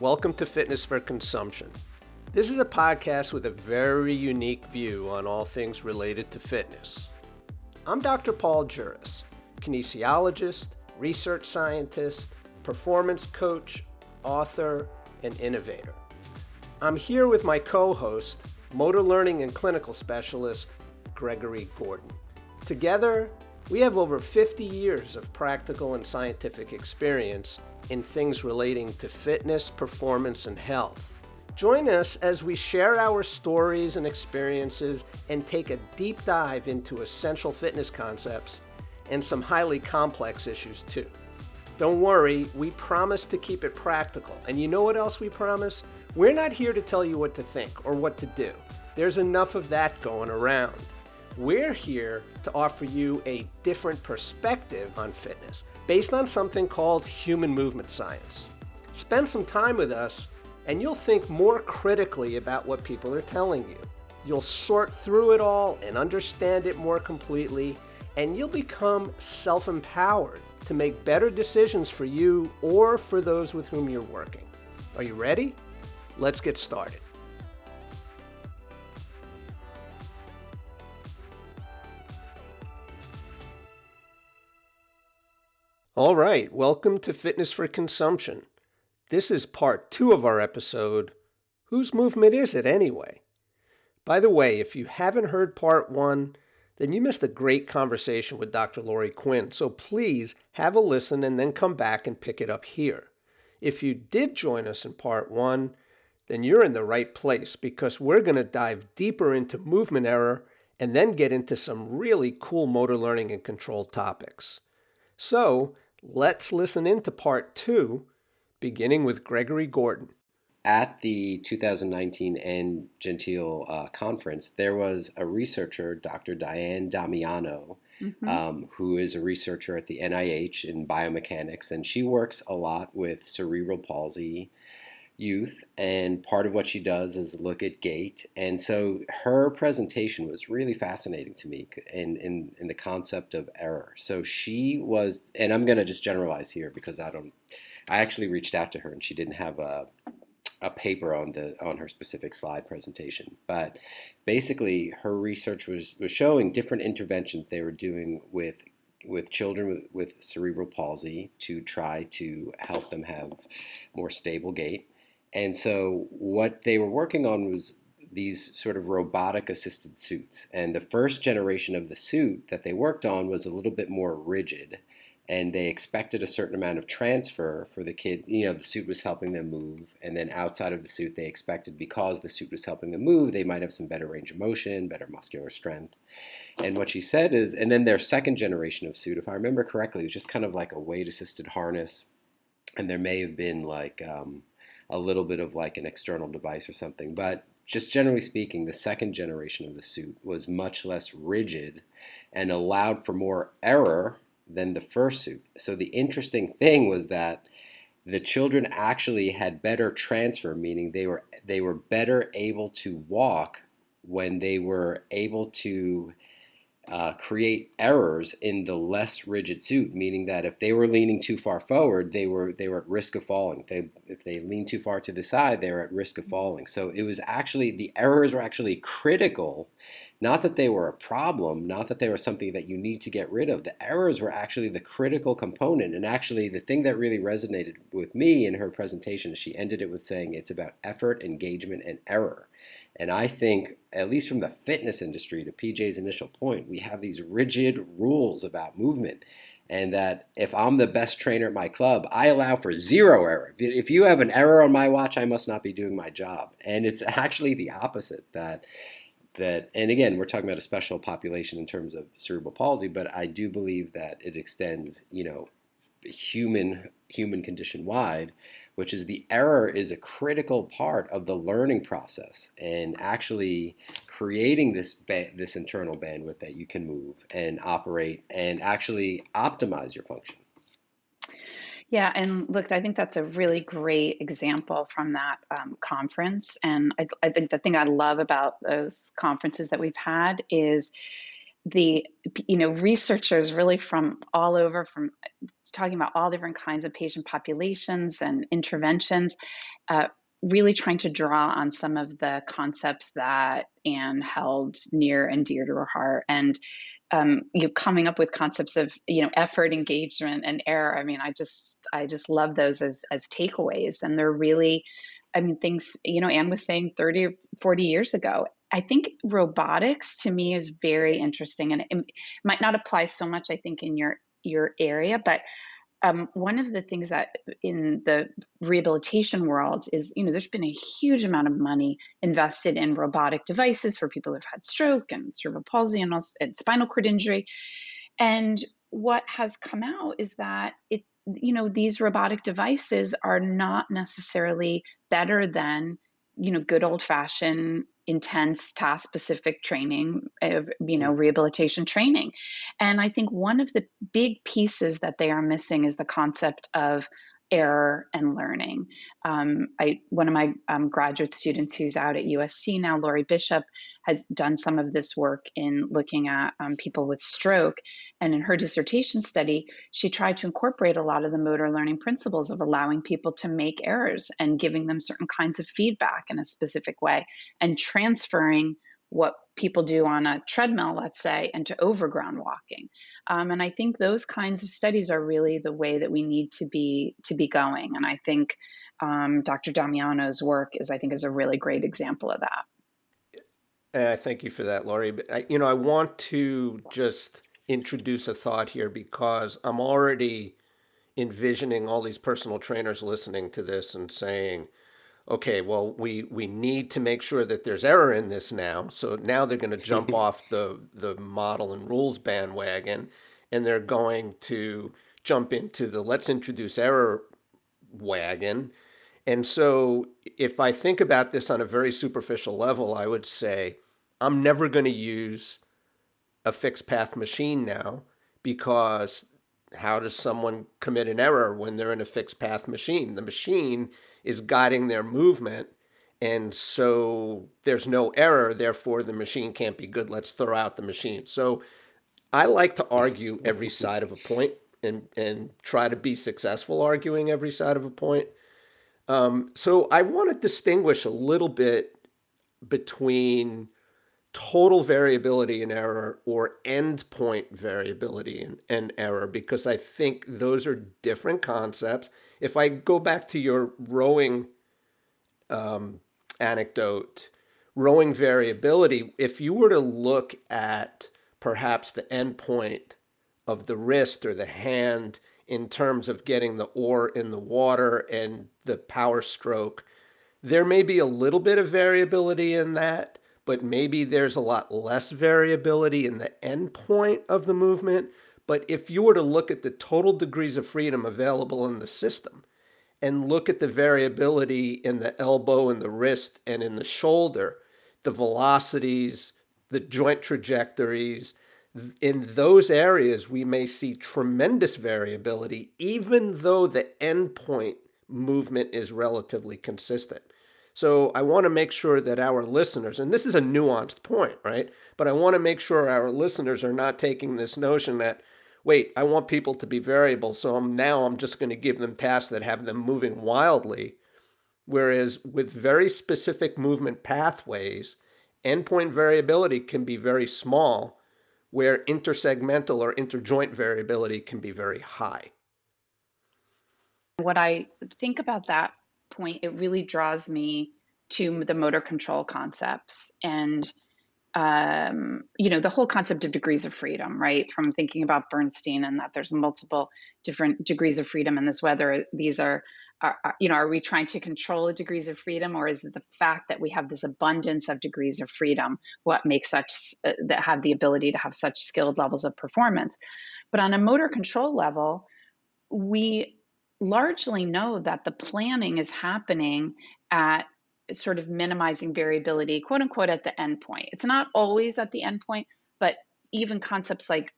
Welcome to Fitness for Consumption. This is a podcast with a very unique view on all things related to fitness. I'm Dr. Paul Juris, kinesiologist, research scientist, performance coach, author, and innovator. I'm here with my co host, motor learning and clinical specialist, Gregory Gordon. Together, we have over 50 years of practical and scientific experience in things relating to fitness, performance, and health. Join us as we share our stories and experiences and take a deep dive into essential fitness concepts and some highly complex issues too. Don't worry, we promise to keep it practical. And you know what else we promise? We're not here to tell you what to think or what to do. There's enough of that going around. We're here to offer you a different perspective on fitness based on something called human movement science. Spend some time with us, and you'll think more critically about what people are telling you. You'll sort through it all and understand it more completely, and you'll become self empowered to make better decisions for you or for those with whom you're working. Are you ready? Let's get started. All right, welcome to Fitness for Consumption. This is part two of our episode Whose Movement Is It Anyway? By the way, if you haven't heard part one, then you missed a great conversation with Dr. Lori Quinn, so please have a listen and then come back and pick it up here. If you did join us in part one, then you're in the right place because we're going to dive deeper into movement error and then get into some really cool motor learning and control topics. So, Let's listen into part two, beginning with Gregory Gordon. At the 2019 Anne Gentile uh, conference, there was a researcher, Dr. Diane Damiano, mm-hmm. um, who is a researcher at the NIH in biomechanics, and she works a lot with cerebral palsy youth, and part of what she does is look at gait. And so her presentation was really fascinating to me in, in, in the concept of error. So she was, and I'm going to just generalize here because I don't, I actually reached out to her and she didn't have a, a paper on the on her specific slide presentation. But basically, her research was was showing different interventions they were doing with with children with, with cerebral palsy to try to help them have more stable gait. And so what they were working on was these sort of robotic assisted suits. And the first generation of the suit that they worked on was a little bit more rigid. And they expected a certain amount of transfer for the kid. You know, the suit was helping them move. And then outside of the suit, they expected because the suit was helping them move, they might have some better range of motion, better muscular strength. And what she said is, and then their second generation of suit, if I remember correctly, was just kind of like a weight assisted harness. And there may have been like, um, a little bit of like an external device or something. But just generally speaking, the second generation of the suit was much less rigid and allowed for more error than the first suit. So the interesting thing was that the children actually had better transfer, meaning they were they were better able to walk when they were able to uh, create errors in the less rigid suit, meaning that if they were leaning too far forward, they were they were at risk of falling. They, if they leaned too far to the side, they were at risk of falling. So it was actually the errors were actually critical, not that they were a problem, not that they were something that you need to get rid of. The errors were actually the critical component, and actually the thing that really resonated with me in her presentation, she ended it with saying it's about effort, engagement, and error. And I think, at least from the fitness industry, to PJ's initial point, we have these rigid rules about movement. And that if I'm the best trainer at my club, I allow for zero error. If you have an error on my watch, I must not be doing my job. And it's actually the opposite that that and again we're talking about a special population in terms of cerebral palsy but i do believe that it extends you know human human condition wide which is the error is a critical part of the learning process and actually creating this ba- this internal bandwidth that you can move and operate and actually optimize your function. Yeah, and look, I think that's a really great example from that um, conference. And I, I think the thing I love about those conferences that we've had is the you know researchers really from all over from talking about all different kinds of patient populations and interventions uh, really trying to draw on some of the concepts that Anne held near and dear to her heart. And um, you know, coming up with concepts of you know effort engagement and error i mean i just i just love those as as takeaways. And they're really i mean things you know anne was saying 30 or 40 years ago I think robotics to me is very interesting, and it might not apply so much, I think, in your your area, but um, one of the things that in the rehabilitation world is, you know, there's been a huge amount of money invested in robotic devices for people who've had stroke and cerebral palsy and, also, and spinal cord injury. And what has come out is that it, you know, these robotic devices are not necessarily better than, you know, good old fashioned intense task specific training of you know mm. rehabilitation training and i think one of the big pieces that they are missing is the concept of error and learning. Um, I, one of my um, graduate students who's out at usc now laurie bishop has done some of this work in looking at um, people with stroke. And in her dissertation study, she tried to incorporate a lot of the motor learning principles of allowing people to make errors and giving them certain kinds of feedback in a specific way and transferring what people do on a treadmill, let's say, into overground walking. Um, and I think those kinds of studies are really the way that we need to be to be going. And I think um, Dr. Damiano's work is, I think, is a really great example of that. Uh, thank you for that, Lori. But I, you know, I want to just introduce a thought here because I'm already envisioning all these personal trainers listening to this and saying, okay, well, we, we need to make sure that there's error in this now. So now they're going to jump off the, the model and rules bandwagon and they're going to jump into the let's introduce error wagon. And so if I think about this on a very superficial level, I would say, I'm never going to use a fixed path machine now because how does someone commit an error when they're in a fixed path machine? The machine is guiding their movement. And so there's no error, therefore the machine can't be good. Let's throw out the machine. So I like to argue every side of a point and, and try to be successful arguing every side of a point. Um, so I want to distinguish a little bit between total variability and error or endpoint variability and, and error because I think those are different concepts. If I go back to your rowing um, anecdote, rowing variability, if you were to look at perhaps the endpoint of the wrist or the hand in terms of getting the oar in the water and the power stroke, there may be a little bit of variability in that but maybe there's a lot less variability in the endpoint of the movement. But if you were to look at the total degrees of freedom available in the system and look at the variability in the elbow and the wrist and in the shoulder, the velocities, the joint trajectories, in those areas, we may see tremendous variability, even though the endpoint movement is relatively consistent. So I want to make sure that our listeners, and this is a nuanced point, right? But I want to make sure our listeners are not taking this notion that, wait, I want people to be variable, so I'm, now I'm just going to give them tasks that have them moving wildly. Whereas with very specific movement pathways, endpoint variability can be very small, where intersegmental or interjoint variability can be very high. What I think about that point, it really draws me to the motor control concepts and um, you know the whole concept of degrees of freedom right? From thinking about bernstein and that there's multiple different degrees of freedom in this whether these are, are, are you know are we trying to control degrees of freedom or is it the fact that we have this abundance of degrees of freedom what makes such uh, that have the ability to have such skilled levels of performance? But on a motor control level we largely know that the planning is happening at sort of minimizing variability, quote unquote, at the endpoint. It's not always at the endpoint, but even concepts like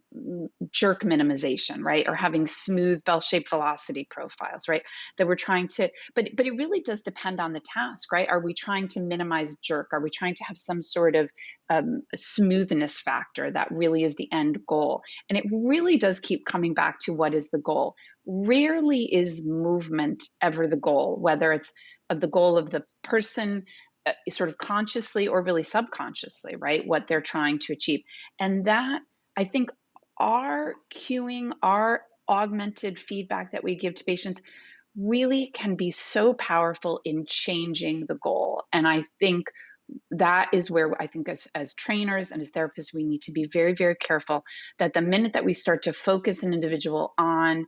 jerk minimization, right? Or having smooth bell-shaped velocity profiles, right? That we're trying to, but but it really does depend on the task, right? Are we trying to minimize jerk? Are we trying to have some sort of um, smoothness factor that really is the end goal? And it really does keep coming back to what is the goal. Rarely is movement ever the goal, whether it's the goal of the person uh, sort of consciously or really subconsciously, right? What they're trying to achieve. And that, I think, our cueing, our augmented feedback that we give to patients really can be so powerful in changing the goal. And I think that is where I think as, as trainers and as therapists, we need to be very, very careful that the minute that we start to focus an individual on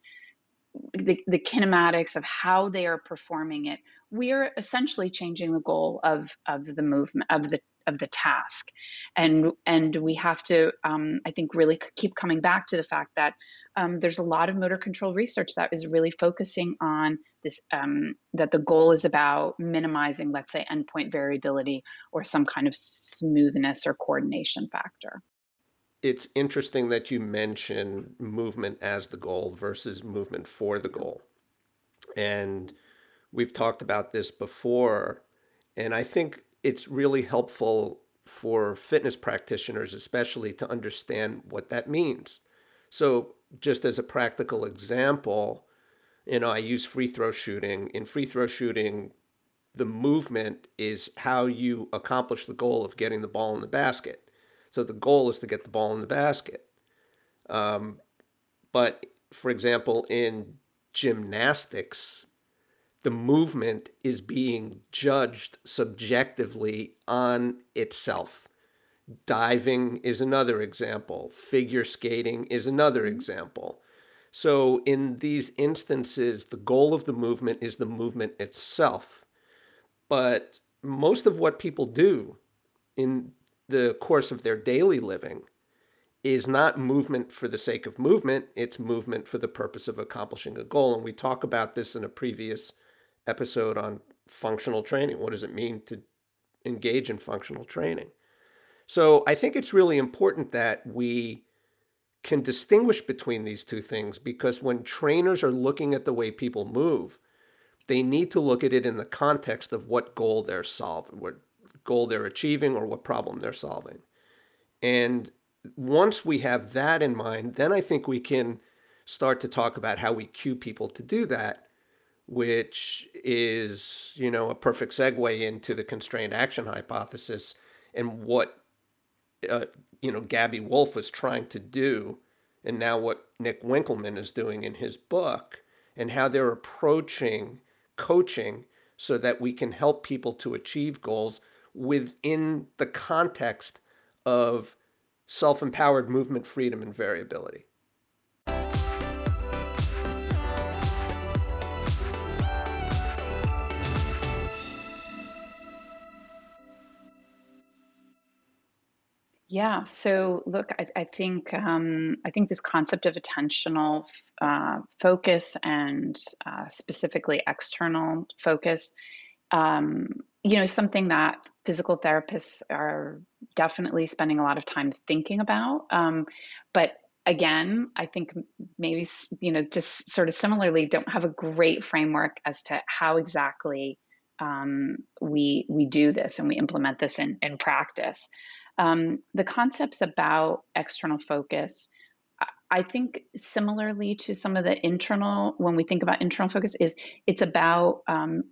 the, the kinematics of how they are performing it, we are essentially changing the goal of of the movement of the of the task. And and we have to um, i think really keep coming back to the fact that um, there's a lot of motor control research that is really focusing on this um, that the goal is about minimizing let's say endpoint variability or some kind of smoothness or coordination factor it's interesting that you mention movement as the goal versus movement for the goal and We've talked about this before, and I think it's really helpful for fitness practitioners, especially, to understand what that means. So, just as a practical example, you know, I use free throw shooting. In free throw shooting, the movement is how you accomplish the goal of getting the ball in the basket. So the goal is to get the ball in the basket. Um, but for example, in gymnastics, the movement is being judged subjectively on itself. Diving is another example, figure skating is another example. So, in these instances, the goal of the movement is the movement itself. But most of what people do in the course of their daily living is not movement for the sake of movement, it's movement for the purpose of accomplishing a goal. And we talk about this in a previous episode on functional training. What does it mean to engage in functional training? So I think it's really important that we can distinguish between these two things because when trainers are looking at the way people move, they need to look at it in the context of what goal they're solving, goal they're achieving, or what problem they're solving. And once we have that in mind, then I think we can start to talk about how we cue people to do that which is, you know, a perfect segue into the constrained action hypothesis and what, uh, you know, Gabby Wulf was trying to do, and now what Nick Winkelman is doing in his book, and how they're approaching coaching so that we can help people to achieve goals within the context of self empowered movement, freedom, and variability. Yeah. So look, I, I think um, I think this concept of attentional uh, focus and uh, specifically external focus, um, you know, something that physical therapists are definitely spending a lot of time thinking about. Um, but again, I think maybe you know, just sort of similarly, don't have a great framework as to how exactly um, we we do this and we implement this in in practice. Um, the concepts about external focus, I think similarly to some of the internal, when we think about internal focus, is it's about um,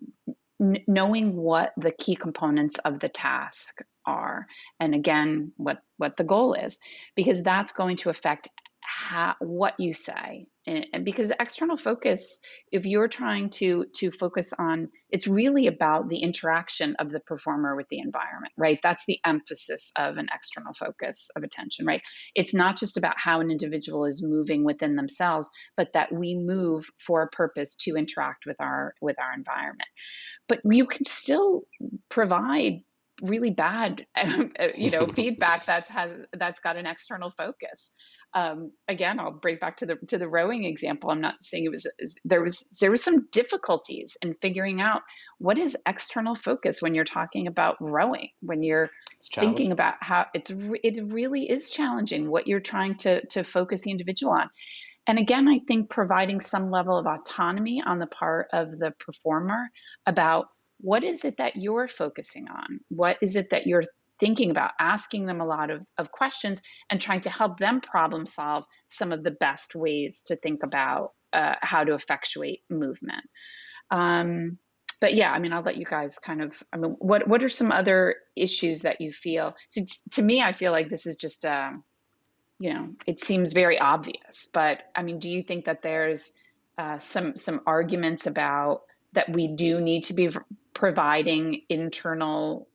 n- knowing what the key components of the task are, and again, what what the goal is, because that's going to affect how, what you say. And because external focus if you're trying to to focus on it's really about the interaction of the performer with the environment right? That's the emphasis of an external focus of attention right? It's not just about how an individual is moving within themselves but that we move for a purpose to interact with our with our environment but you can still provide really bad you know feedback that has that's got an external focus. Um, again i'll break back to the to the rowing example. I'm not saying it was there was there was some difficulties in figuring out what is external focus when you're talking about rowing when you're thinking about how it's it really is challenging what you're trying to to focus the individual on. And again, I think providing some level of autonomy on the part of the performer about what is it that you're focusing on? What is it that you're thinking about? Asking them a lot of, of questions and trying to help them problem solve some of the best ways to think about uh, how to effectuate movement. Um, but yeah, I mean, I'll let you guys kind of. I mean, what what are some other issues that you feel? So to me, I feel like this is just, uh, you know, it seems very obvious. But I mean, do you think that there's uh, some some arguments about that we do need to be providing internal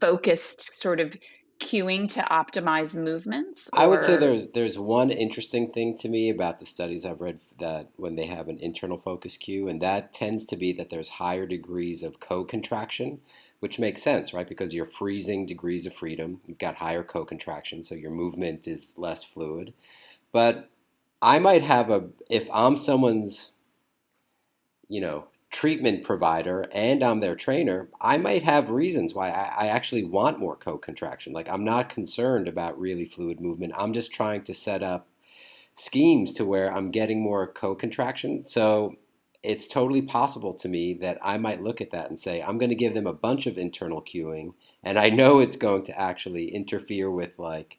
focused sort of cueing to optimize movements? Or? I would say there's there's one interesting thing to me about the studies I've read that when they have an internal focus cue, and that tends to be that there's higher degrees of co-contraction, which makes sense, right? Because you're freezing degrees of freedom, you've got higher co-contraction, so your movement is less fluid. But I might have a if I'm someone's, you know, treatment provider and I'm their trainer, I might have reasons why I, I actually want more co-contraction. Like I'm not concerned about really fluid movement. I'm just trying to set up schemes to where I'm getting more co-contraction. So it's totally possible to me that I might look at that and say, I'm going to give them a bunch of internal cueing, and I know it's going to actually interfere with like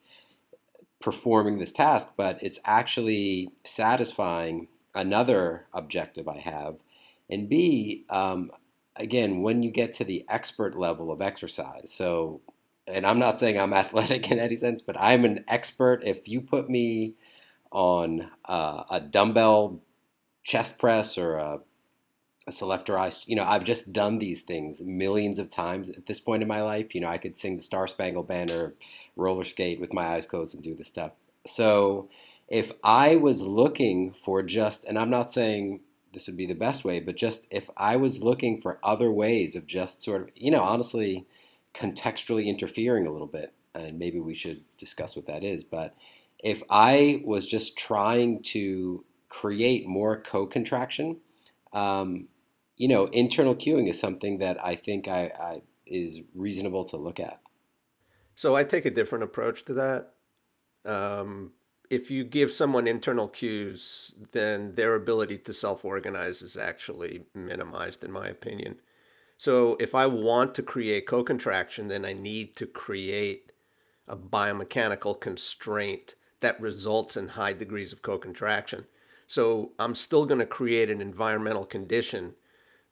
performing this task, but it's actually satisfying another objective I have and B, um, again, when you get to the expert level of exercise, so, and I'm not saying I'm athletic in any sense, but I'm an expert. If you put me on uh, a dumbbell chest press or a, a selectorized, you know, I've just done these things millions of times at this point in my life. You know, I could sing the Star Spangled Banner, roller skate with my eyes closed and do the stuff. So if I was looking for just, and I'm not saying this would be the best way. But just if I was looking for other ways of just sort of, you know, honestly, contextually interfering a little bit, and maybe we should discuss what that is. But if I was just trying to create more co-contraction, um, you know, internal cueing is something that I think I, I is reasonable to look at. So I take a different approach to that. Um, if you give someone internal cues, then their ability to self organize is actually minimized, in my opinion. So if I want to create co contraction, then I need to create a biomechanical constraint that results in high degrees of co contraction. So I'm still going to create an environmental condition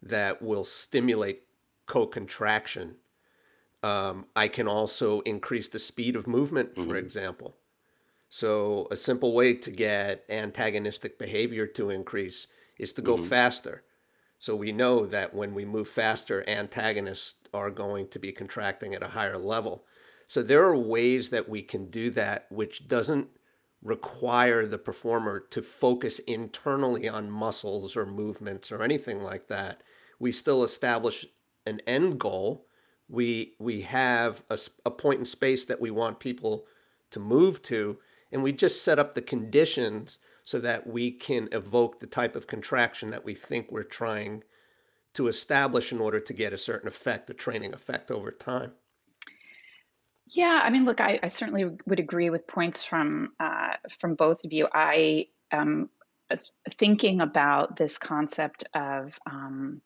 that will stimulate co contraction. Um, I can also increase the speed of movement, for mm-hmm. example. So, a simple way to get antagonistic behavior to increase is to go mm-hmm. faster. So, we know that when we move faster, antagonists are going to be contracting at a higher level. So, there are ways that we can do that which doesn't require the performer to focus internally on muscles or movements or anything like that. We still establish an end goal. We we have a, a point in space that we want people to move to, and we just set up the conditions so that we can evoke the type of contraction that we think we're trying to establish in order to get a certain effect, a training effect over time. Yeah, I mean, look, I, I certainly would agree with points from uh, from both of you. I am thinking about this concept of um,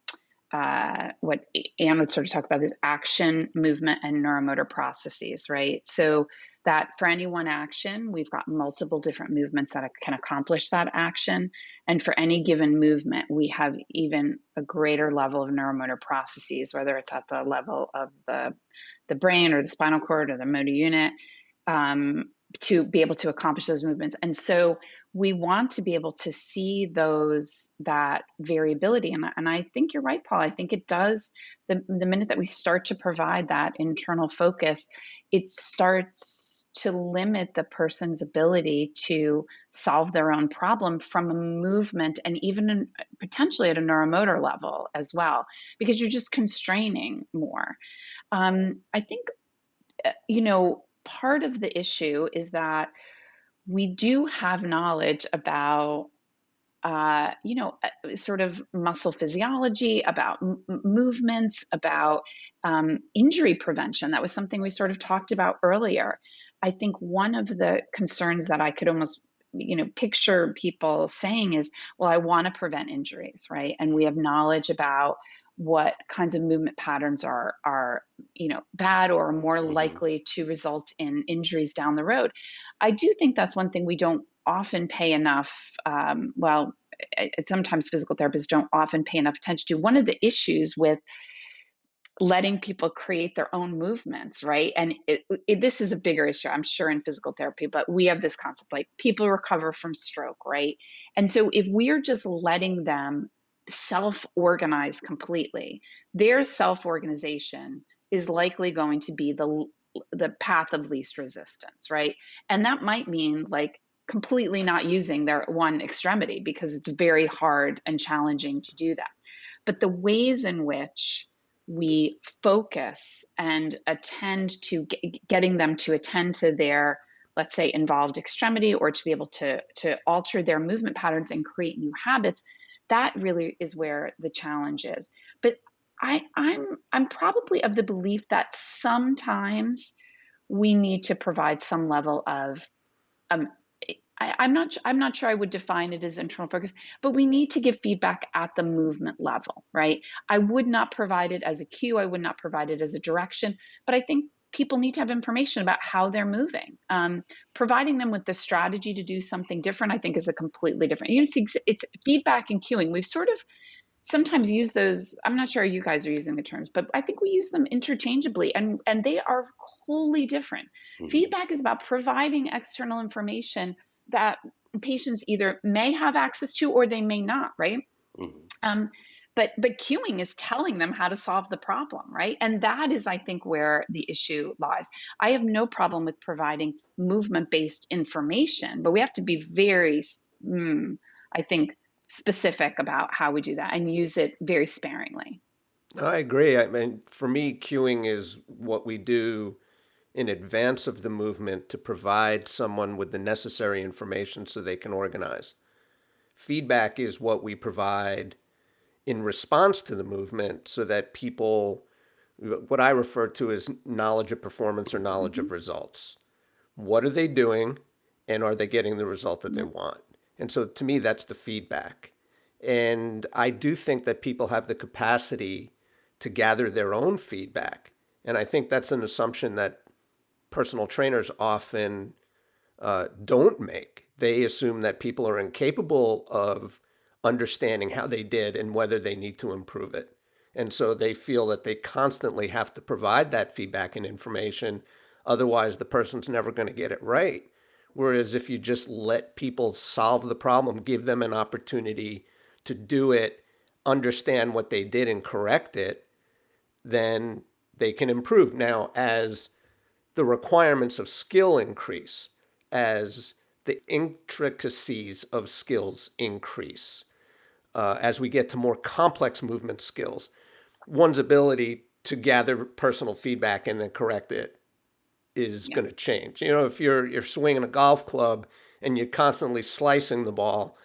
uh, what Anne would sort of talk about is action, movement, and neuromotor processes, right? So that for any one action, we've got multiple different movements that can accomplish that action. And for any given movement, we have even a greater level of neuromotor processes, whether it's at the level of the, the brain or the spinal cord or the motor unit, um, to be able to accomplish those movements. And so we want to be able to see those that variability. And, and i think you're right paul. I think it does the, the minute that we start to provide that internal focus it starts to limit the person's ability to solve their own problem from a movement and even potentially at a neuromotor level as well because you're just constraining more um, i think uh, you know part of the issue is that we do have knowledge about uh, you know, uh, sort of muscle physiology, about m- movements, about um, injury prevention. That was something we sort of talked about earlier. I think one of the concerns that I could almost you know picture people saying is well i want to prevent injuries right and we have knowledge about what kinds of movement patterns are are you know bad or more mm-hmm. likely to result in injuries down the road. I do think that's one thing we don't often pay enough um, well sometimes physical therapists don't often pay enough attention to. One of the issues with letting people create their own movements right? And it, it, this is a bigger issue i'm sure in physical therapy but we have this concept like people recover from stroke right? And so if we're just letting them self organize completely, their self organization is likely going to be the the path of least resistance, right? And that might mean like completely not using their one extremity because it's very hard and challenging to do that. But the ways in which we focus and attend to getting them to attend to their let's say involved extremity or to be able to to alter their movement patterns and create new habits that really is where the challenge is. But I, I'm I'm probably of the belief that sometimes we need to provide some level of um, I, am not I'm not sure I would define it as internal focus, but we need to give feedback at the movement level, right? I would not provide it as a cue, I would not provide it as a direction, but I think people need to have information about how they're moving. Um, providing them with the strategy to do something different, I think, is a completely different. You know, it's, it's feedback and cueing. We've sort of sometimes use those. I'm not sure you guys are using the terms, but I think we use them interchangeably, and and they are wholly different. Mm-hmm. Feedback is about providing external information that patients either may have access to or they may not. Right. Mm-hmm. Um, but but cueing is telling them how to solve the problem right? And that is i think where the issue lies. I have no problem with providing movement based information but we have to be very mm, i think specific about how we do that and use it very sparingly. I agree. I mean for me cueing is what we do in advance of the movement to provide someone with the necessary information so they can organize. Feedback is what we provide in response to the movement so that people, what I refer to as knowledge of performance or knowledge mm-hmm. of results. What are they doing and are they getting the result that they mm-hmm. want? And so to me, that's the feedback. And I do think that people have the capacity to gather their own feedback. And I think that's an assumption that personal trainers often uh, don't make. They assume that people are incapable of understanding how they did and whether they need to improve it. And so they feel that they constantly have to provide that feedback and information. Otherwise, the person's never going to get it right. Whereas if you just let people solve the problem, give them an opportunity to do it, understand what they did and correct it, then they can improve. Now, as the requirements of skill increase, as the intricacies of skills increase, uh, as we get to more complex movement skills, one's ability to gather personal feedback and then correct it is yeah. going to change. You know, if you're you're swinging a golf club and you're constantly slicing the ball,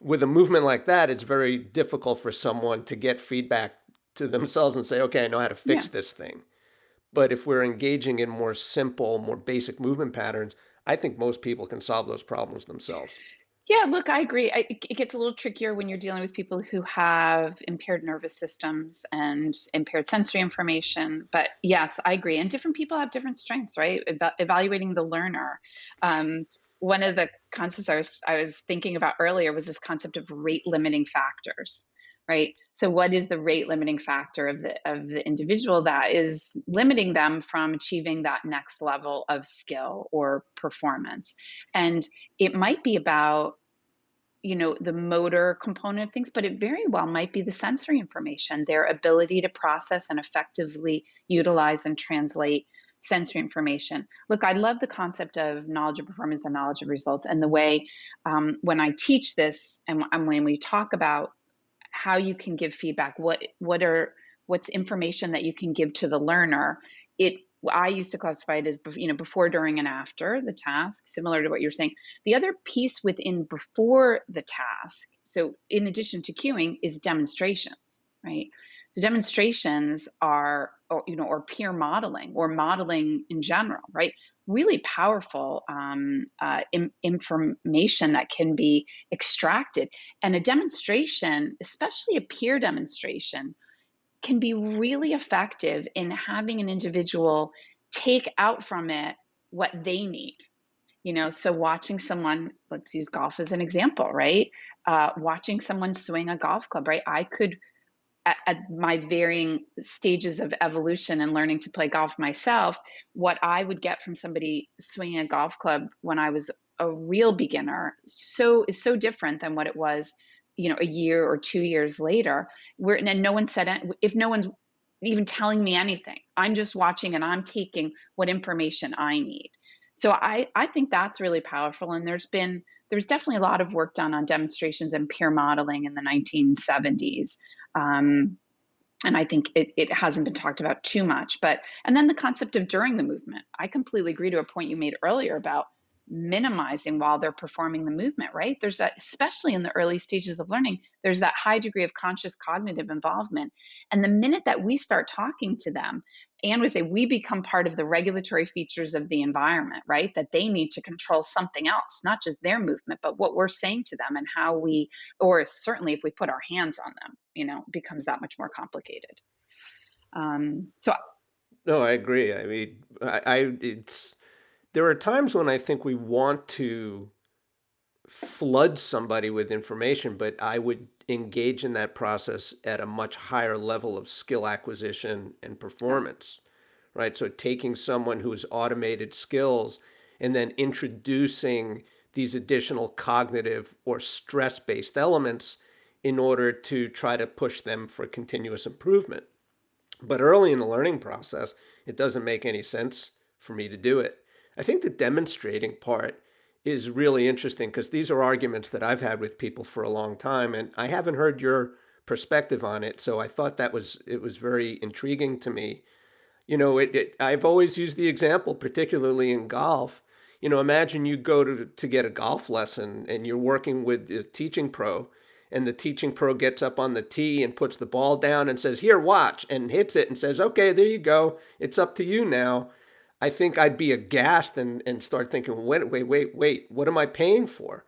with a movement like that, it's very difficult for someone to get feedback to themselves and say, "Okay, I know how to fix yeah. this thing." But if we're engaging in more simple, more basic movement patterns, I think most people can solve those problems themselves. Yeah, look, I agree. I, it gets a little trickier when you're dealing with people who have impaired nervous systems and impaired sensory information. But yes, I agree. And different people have different strengths, right? Eva- evaluating the learner. Um, one of the concepts I was I was thinking about earlier was this concept of rate limiting factors right so what is the rate limiting factor of the of the individual that is limiting them from achieving that next level of skill or performance and it might be about you know the motor component of things but it very well might be the sensory information their ability to process and effectively utilize and translate sensory information. Look i love the concept of knowledge of performance and knowledge of results and the way um, when i teach this and when we talk about how you can give feedback what what are what's information that you can give to the learner it I used to classify it as you know before, during, and after the task, similar to what you're saying. The other piece within before the task, so in addition to cueing, is demonstrations, right? So demonstrations are, or, you know, or peer modeling or modeling in general, right? Really powerful um, uh, in, information that can be extracted, and a demonstration, especially a peer demonstration, can be really effective in having an individual take out from it what they need. You know, so watching someone, let's use golf as an example, right? Uh, watching someone swing a golf club, right? I could, at, at my varying stages of evolution and learning to play golf myself, what I would get from somebody swinging a golf club when I was a real beginner so is so different than what it was you know a year or two years later where and no one said if no one's even telling me anything i'm just watching and i'm taking what information i need so i i think that's really powerful and there's been there's definitely a lot of work done on demonstrations and peer modeling in the 1970s um, and I think it, it hasn't been talked about too much. But and then the concept of during the movement, I completely agree to a point you made earlier about minimizing while they're performing the movement, right? There's that, especially in the early stages of learning, there's that high degree of conscious cognitive involvement. And the minute that we start talking to them, and we say we become part of the regulatory features of the environment, right? That they need to control something else, not just their movement, but what we're saying to them and how we, or certainly if we put our hands on them, you know, becomes that much more complicated. Um, so, no, I agree. I mean, I, I it's there are times when I think we want to flood somebody with information, but I would engage in that process at a much higher level of skill acquisition and performance, right? So taking someone who's automated skills and then introducing these additional cognitive or stress based elements in order to try to push them for continuous improvement. But early in the learning process, it doesn't make any sense for me to do it. I think the demonstrating part is really interesting because these are arguments that I've had with people for a long time, and I haven't heard your perspective on it. So I thought that was it was very intriguing to me. You know, it, it I've always used the example, particularly in golf. You know, imagine you go to to get a golf lesson and you're working with the teaching pro, and the teaching pro gets up on the tee and puts the ball down and says, "Here, watch," and hits it and says, "Okay, there you go. It's up to you now." I think I'd be aghast and, and start thinking, wait, wait, wait, wait, what am I paying for?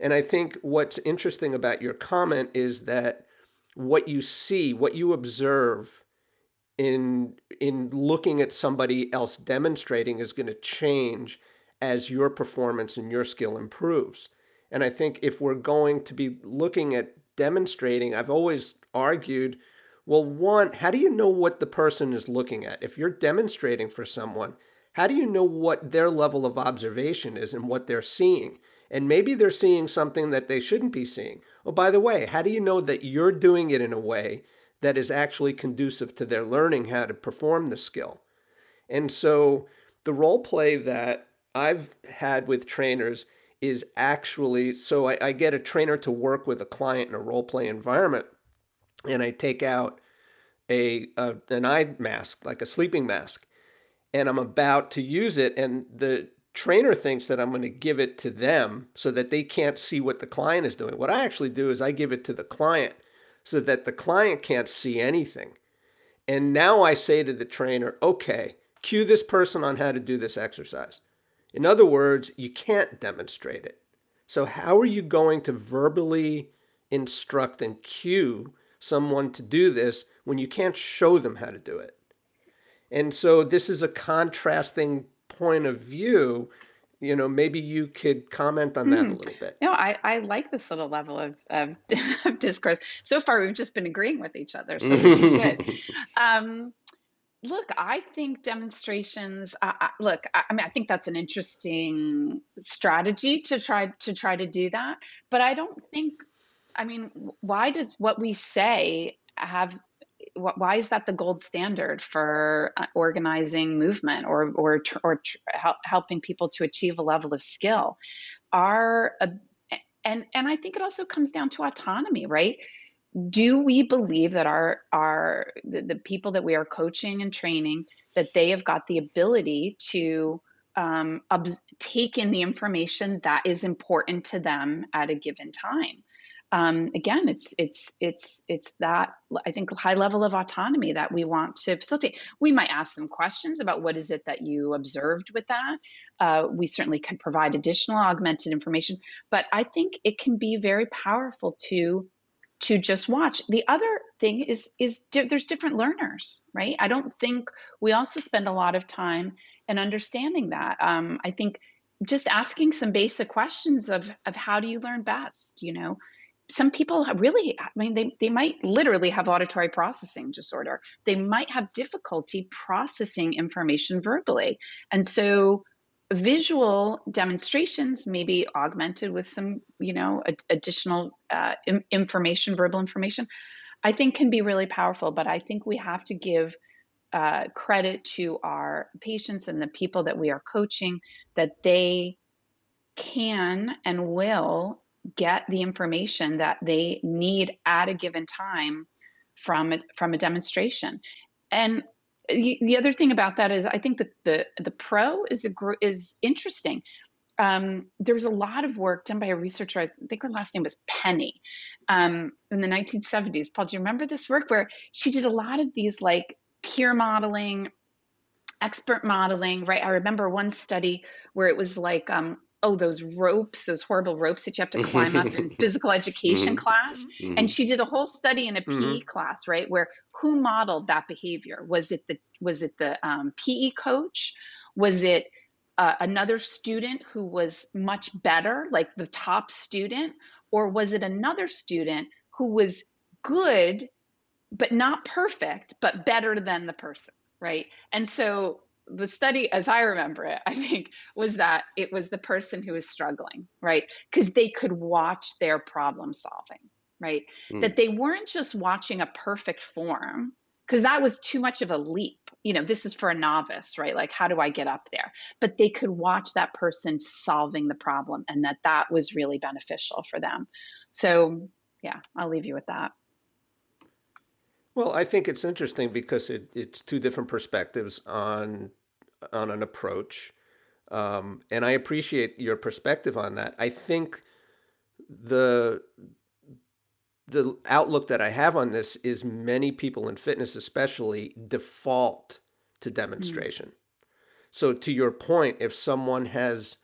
And I think what's interesting about your comment is that what you see, what you observe in in looking at somebody else demonstrating is going to change as your performance and your skill improves. And I think if we're going to be looking at demonstrating, I've always argued, well, one, how do you know what the person is looking at? If you're demonstrating for someone, how do you know what their level of observation is and what they're seeing? And maybe they're seeing something that they shouldn't be seeing. Oh, by the way, how do you know that you're doing it in a way that is actually conducive to their learning how to perform the skill? And so the role play that I've had with trainers is actually so I, I get a trainer to work with a client in a role play environment, and I take out a, a an eye mask, like a sleeping mask, and I'm about to use it and the trainer thinks that I'm going to give it to them so that they can't see what the client is doing. What I actually do is I give it to the client so that the client can't see anything. And now I say to the trainer, okay, cue this person on how to do this exercise. In other words, you can't demonstrate it. So, how are you going to verbally instruct and cue someone to do this when you can't show them how to do it? And so this is a contrasting point of view. You know, maybe you could comment on that mm. a little bit. No, I, I like this little level of, of, of, discourse. So far, we've just been agreeing with each other. So this is good. Um, look, I think demonstrations. Uh, look, I, I mean, I think that's an interesting strategy to try to try to do that. But I don't think. I mean, why does what we say have why is that the gold standard for uh, organizing movement or or or helping people to achieve a level of skill are and and I think it also comes down to autonomy right do we believe that our our the, the people that we are coaching and training that they have got the ability to um, take in the information that is important to them at a given time. Um, again, it's it's it's it's that I think high level of autonomy that we want to facilitate. We might ask them questions about what is it that you observed with that. Uh, we certainly can provide additional augmented information, but I think it can be very powerful to to just watch. The other thing is is di- there's different learners, right? I don't think we also spend a lot of time in understanding that. Um, I think just asking some basic questions of of how do you learn best, you know. Some people really, I mean, they, they might literally have auditory processing disorder. They might have difficulty processing information verbally. And so visual demonstrations may be augmented with some you know ad- additional uh, information verbal information i think can be really powerful but i think we have to give uh, credit to our patients and the people that we are coaching that they can and will get the information that they need at a given time from it from a demonstration and the other thing about that is I think that the the pro is a is interesting. Um, there was a lot of work done by a researcher. I think her last name was Penny um, in the 1970s. Paul, do you remember this work where she did a lot of these like peer modeling, expert modeling? Right. I remember one study where it was like um, oh those ropes those horrible ropes that you have to climb up in physical education mm-hmm. class mm-hmm. and she did a whole study in a mm-hmm. pe class right where who modeled that behavior was it the was it the um, pe coach was it uh, another student who was much better like the top student or was it another student who was good but not perfect but better than the person right and so the study, as I remember it, I think was that it was the person who was struggling, right? Because they could watch their problem solving, right? Mm. That they weren't just watching a perfect form, because that was too much of a leap. You know, this is for a novice, right? Like, how do I get up there? But they could watch that person solving the problem and that that was really beneficial for them. So, yeah, I'll leave you with that. Well, I think it's interesting because it, it's two different perspectives on on an approach, um, and I appreciate your perspective on that. I think the the outlook that I have on this is many people in fitness, especially, default to mm. demonstration. Mm. So, to your point, if someone has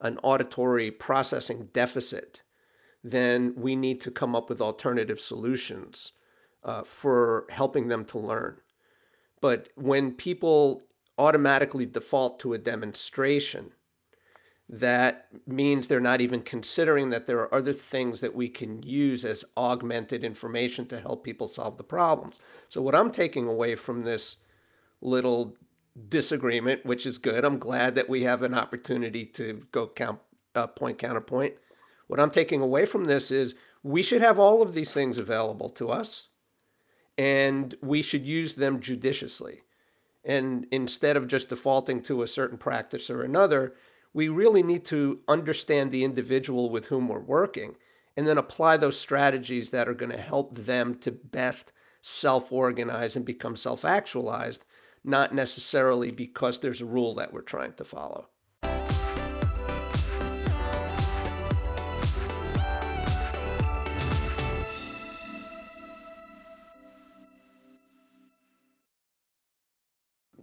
an auditory processing deficit, then we need to come up with alternative solutions uh, for helping them to learn. But when people automatically default to a demonstration, that means they're not even considering that there are other things that we can use as augmented information to help people solve the problems. So, what I'm taking away from this little disagreement, which is good, I'm glad that we have an opportunity to go count, uh, point counterpoint. What I'm taking away from this is we should have all of these things available to us and we should use them judiciously. And instead of just defaulting to a certain practice or another, we really need to understand the individual with whom we're working and then apply those strategies that are going to help them to best self organize and become self actualized, not necessarily because there's a rule that we're trying to follow.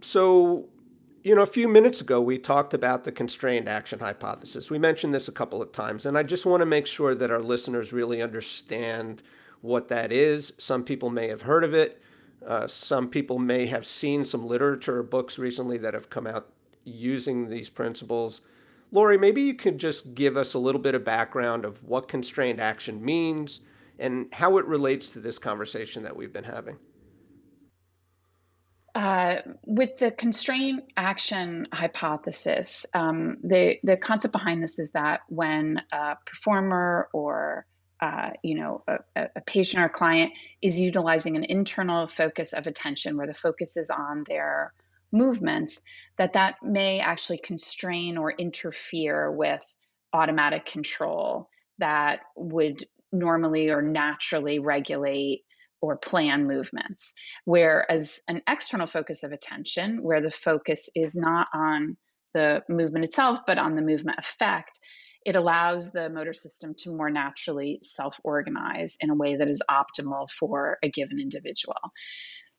So, you know, a few minutes ago, we talked about the constrained action hypothesis. We mentioned this a couple of times, and I just want to make sure that our listeners really understand what that is. Some people may have heard of it. Uh, some people may have seen some literature or books recently that have come out using these principles. Lori, maybe you could just give us a little bit of background of what constrained action means and how it relates to this conversation that we've been having. Uh, with the constraint action hypothesis, um, the the concept behind this is that when a performer or uh, you know a, a, patient or client is utilizing an internal focus of attention, where the focus is on their movements, that that may actually constrain or interfere with automatic control that would normally or naturally regulate or plan movements. Whereas an external focus of attention, where the focus is not on the movement itself, but on the movement effect, it allows the motor system to more naturally self organize in a way that is optimal for a given individual.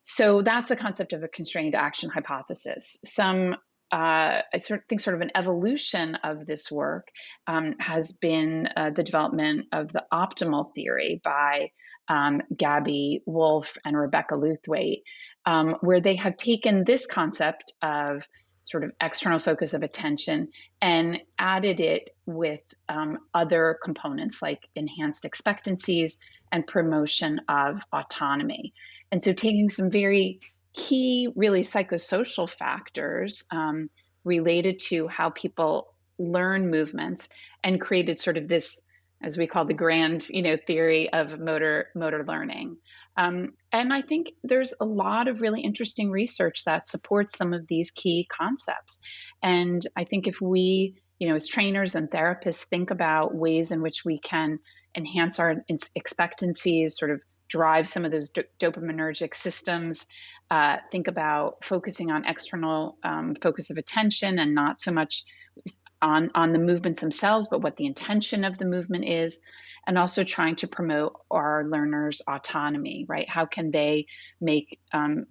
So that's the concept of a constrained action hypothesis. Some uh, I sort of think sort of an evolution of this work um, has been uh, the development of the optimal theory by um, Gabby Wulf and Rebecca Lewthwaite, um, where they have taken this concept of sort of external focus of attention and added it with um, other components like enhanced expectancies and promotion of autonomy. And so, taking some very key, really psychosocial factors um, related to how people learn movements and created sort of this as we call the grand you know theory of motor motor learning um, and I think there's a lot of really interesting research that supports some of these key concepts. And I think if we, you know, as trainers and therapists think about ways in which we can enhance our expectancies, sort of drive some of those dopaminergic systems, uh, think about focusing on external um, focus of attention and not so much on on the movements themselves, but what the intention of the movement is and also trying to promote our learners' autonomy, right? How can they make um,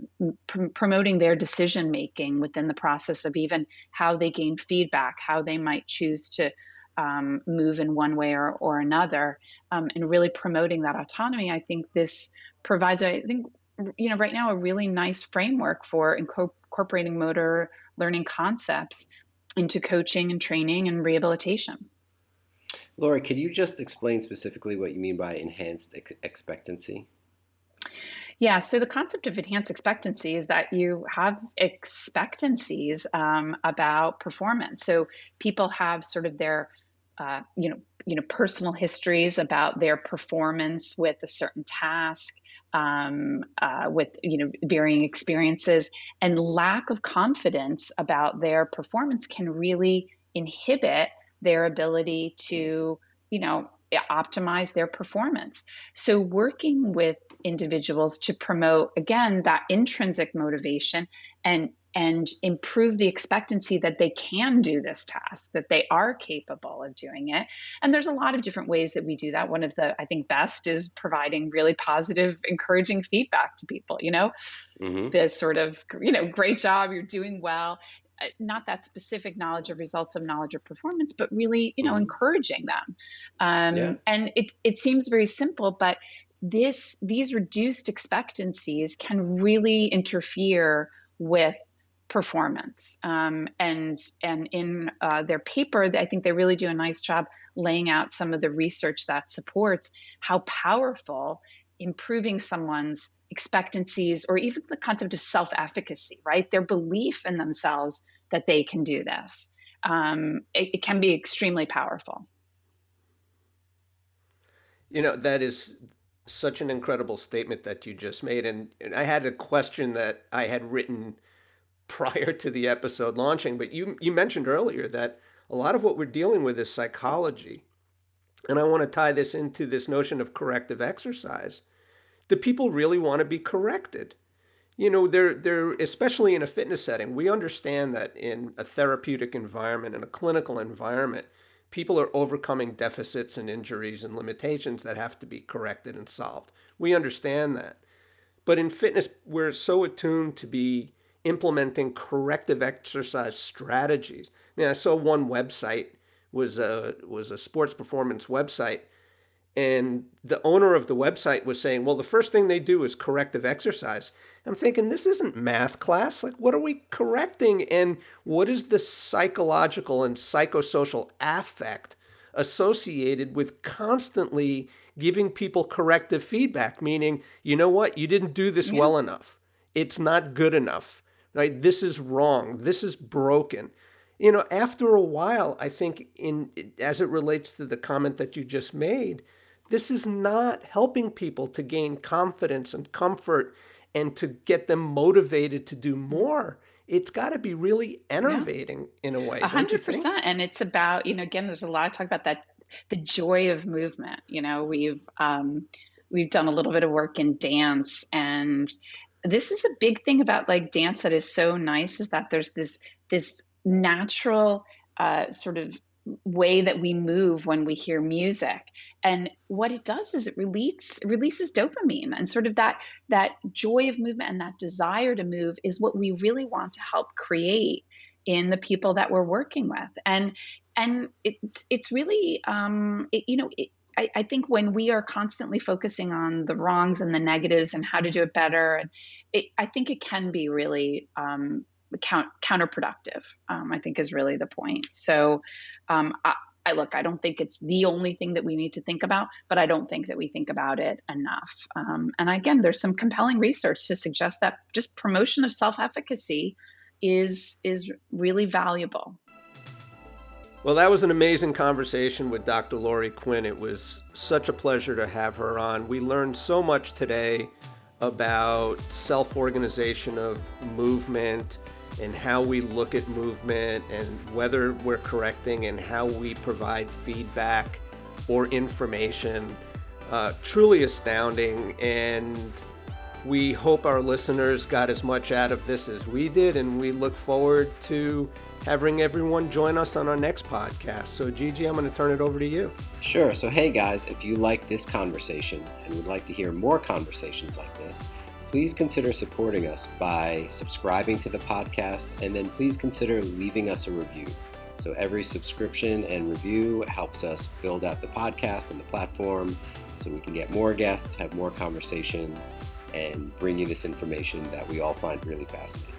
pr- promoting their decision making within the process of even how they gain feedback, how they might choose to um, move in one way or, or another, um, and really promoting that autonomy. I think this provides, I think, you know, right now a really nice framework for incorporating motor learning concepts into coaching and training and rehabilitation. Lori, could you just explain specifically what you mean by enhanced ex- expectancy? Yeah, so the concept of enhanced expectancy is that you have expectancies um, about performance. So people have sort of their, uh, you know, you know, personal histories about their performance with a certain task, um, uh, with you know varying experiences, and lack of confidence about their performance can really inhibit their ability to, you know, optimize their performance. So, working with individuals to promote, again, that intrinsic motivation and and improve the expectancy that they can do this task, that they are capable of doing it. And there's a lot of different ways that we do that. One of the, I think, best is providing really positive, encouraging feedback to people, you know, mm-hmm. this sort of, you know, great job, you're doing well. Uh, not that specific knowledge of results of knowledge of performance, but really, you know, mm-hmm. encouraging them. Um, yeah. And it it seems very simple, but this these reduced expectancies can really interfere with performance. Um, and and in uh, their paper, I think they really do a nice job laying out some of the research that supports how powerful improving someone's expectancies or even the concept of self efficacy, right? Their belief in themselves that they can do this. Um, it, it can be extremely powerful. You know, that is such an incredible statement that you just made. And, and I had a question that I had written prior to the episode launching, but you, you mentioned earlier that a lot of what we're dealing with is psychology. And I want to tie this into this notion of corrective exercise. Do people really want to be corrected? You know, they're they're especially in a fitness setting. We understand that in a therapeutic environment, in a clinical environment, people are overcoming deficits and injuries and limitations that have to be corrected and solved. We understand that. But in fitness, we're so attuned to be implementing corrective exercise strategies. I mean, I saw one website was a was a sports performance website and the owner of the website was saying, well, the first thing they do is corrective exercise. I'm thinking, this isn't math class. Like, what are we correcting? And what is the psychological and psychosocial affect associated with constantly giving people corrective feedback? Meaning, you know what? You didn't do this yeah. well enough. It's not good enough, right? This is wrong. This is broken you know after a while i think in as it relates to the comment that you just made this is not helping people to gain confidence and comfort and to get them motivated to do more it's got to be really enervating yeah. in a way. A hundred percent. And it's about, you know, again, there's a lot of talk about that, the joy of movement. You know, we've, um, we've done a little bit of work in dance and this is a big thing about like dance that is so nice is that there's this this natural uh, sort of way that we move when we hear music. And what it does is it releases releases dopamine. And sort of that that joy of movement and that desire to move is what we really want to help create in the people that we're working with. And and it's it's really um, it, you know it, I, I, think when we are constantly focusing on the wrongs and the negatives and how to do it better, it, I think it can be really um, count, counterproductive. Um, I think is really the point. So, um, I, I, look. I don't think it's the only thing that we need to think about, but I don't think that we think about it enough. Um, and again, there's some compelling research to suggest that just promotion of self-efficacy is is really valuable. Well, that was an amazing conversation with Dr. Lori Quinn. It was such a pleasure to have her on. We learned so much today about self organization of movement and how we look at movement and whether we're correcting and how we provide feedback or information. Uh, truly astounding. And we hope our listeners got as much out of this as we did. And we look forward to having everyone join us on our next podcast. So, Gigi, I'm going to turn it over to you. Sure. So, hey guys, if you like this conversation and would like to hear more conversations like this, please consider supporting us by subscribing to the podcast and then please consider leaving us a review. So, every subscription and review helps us build out the podcast and the platform so we can get more guests, have more conversation, and bring you this information that we all find really fascinating.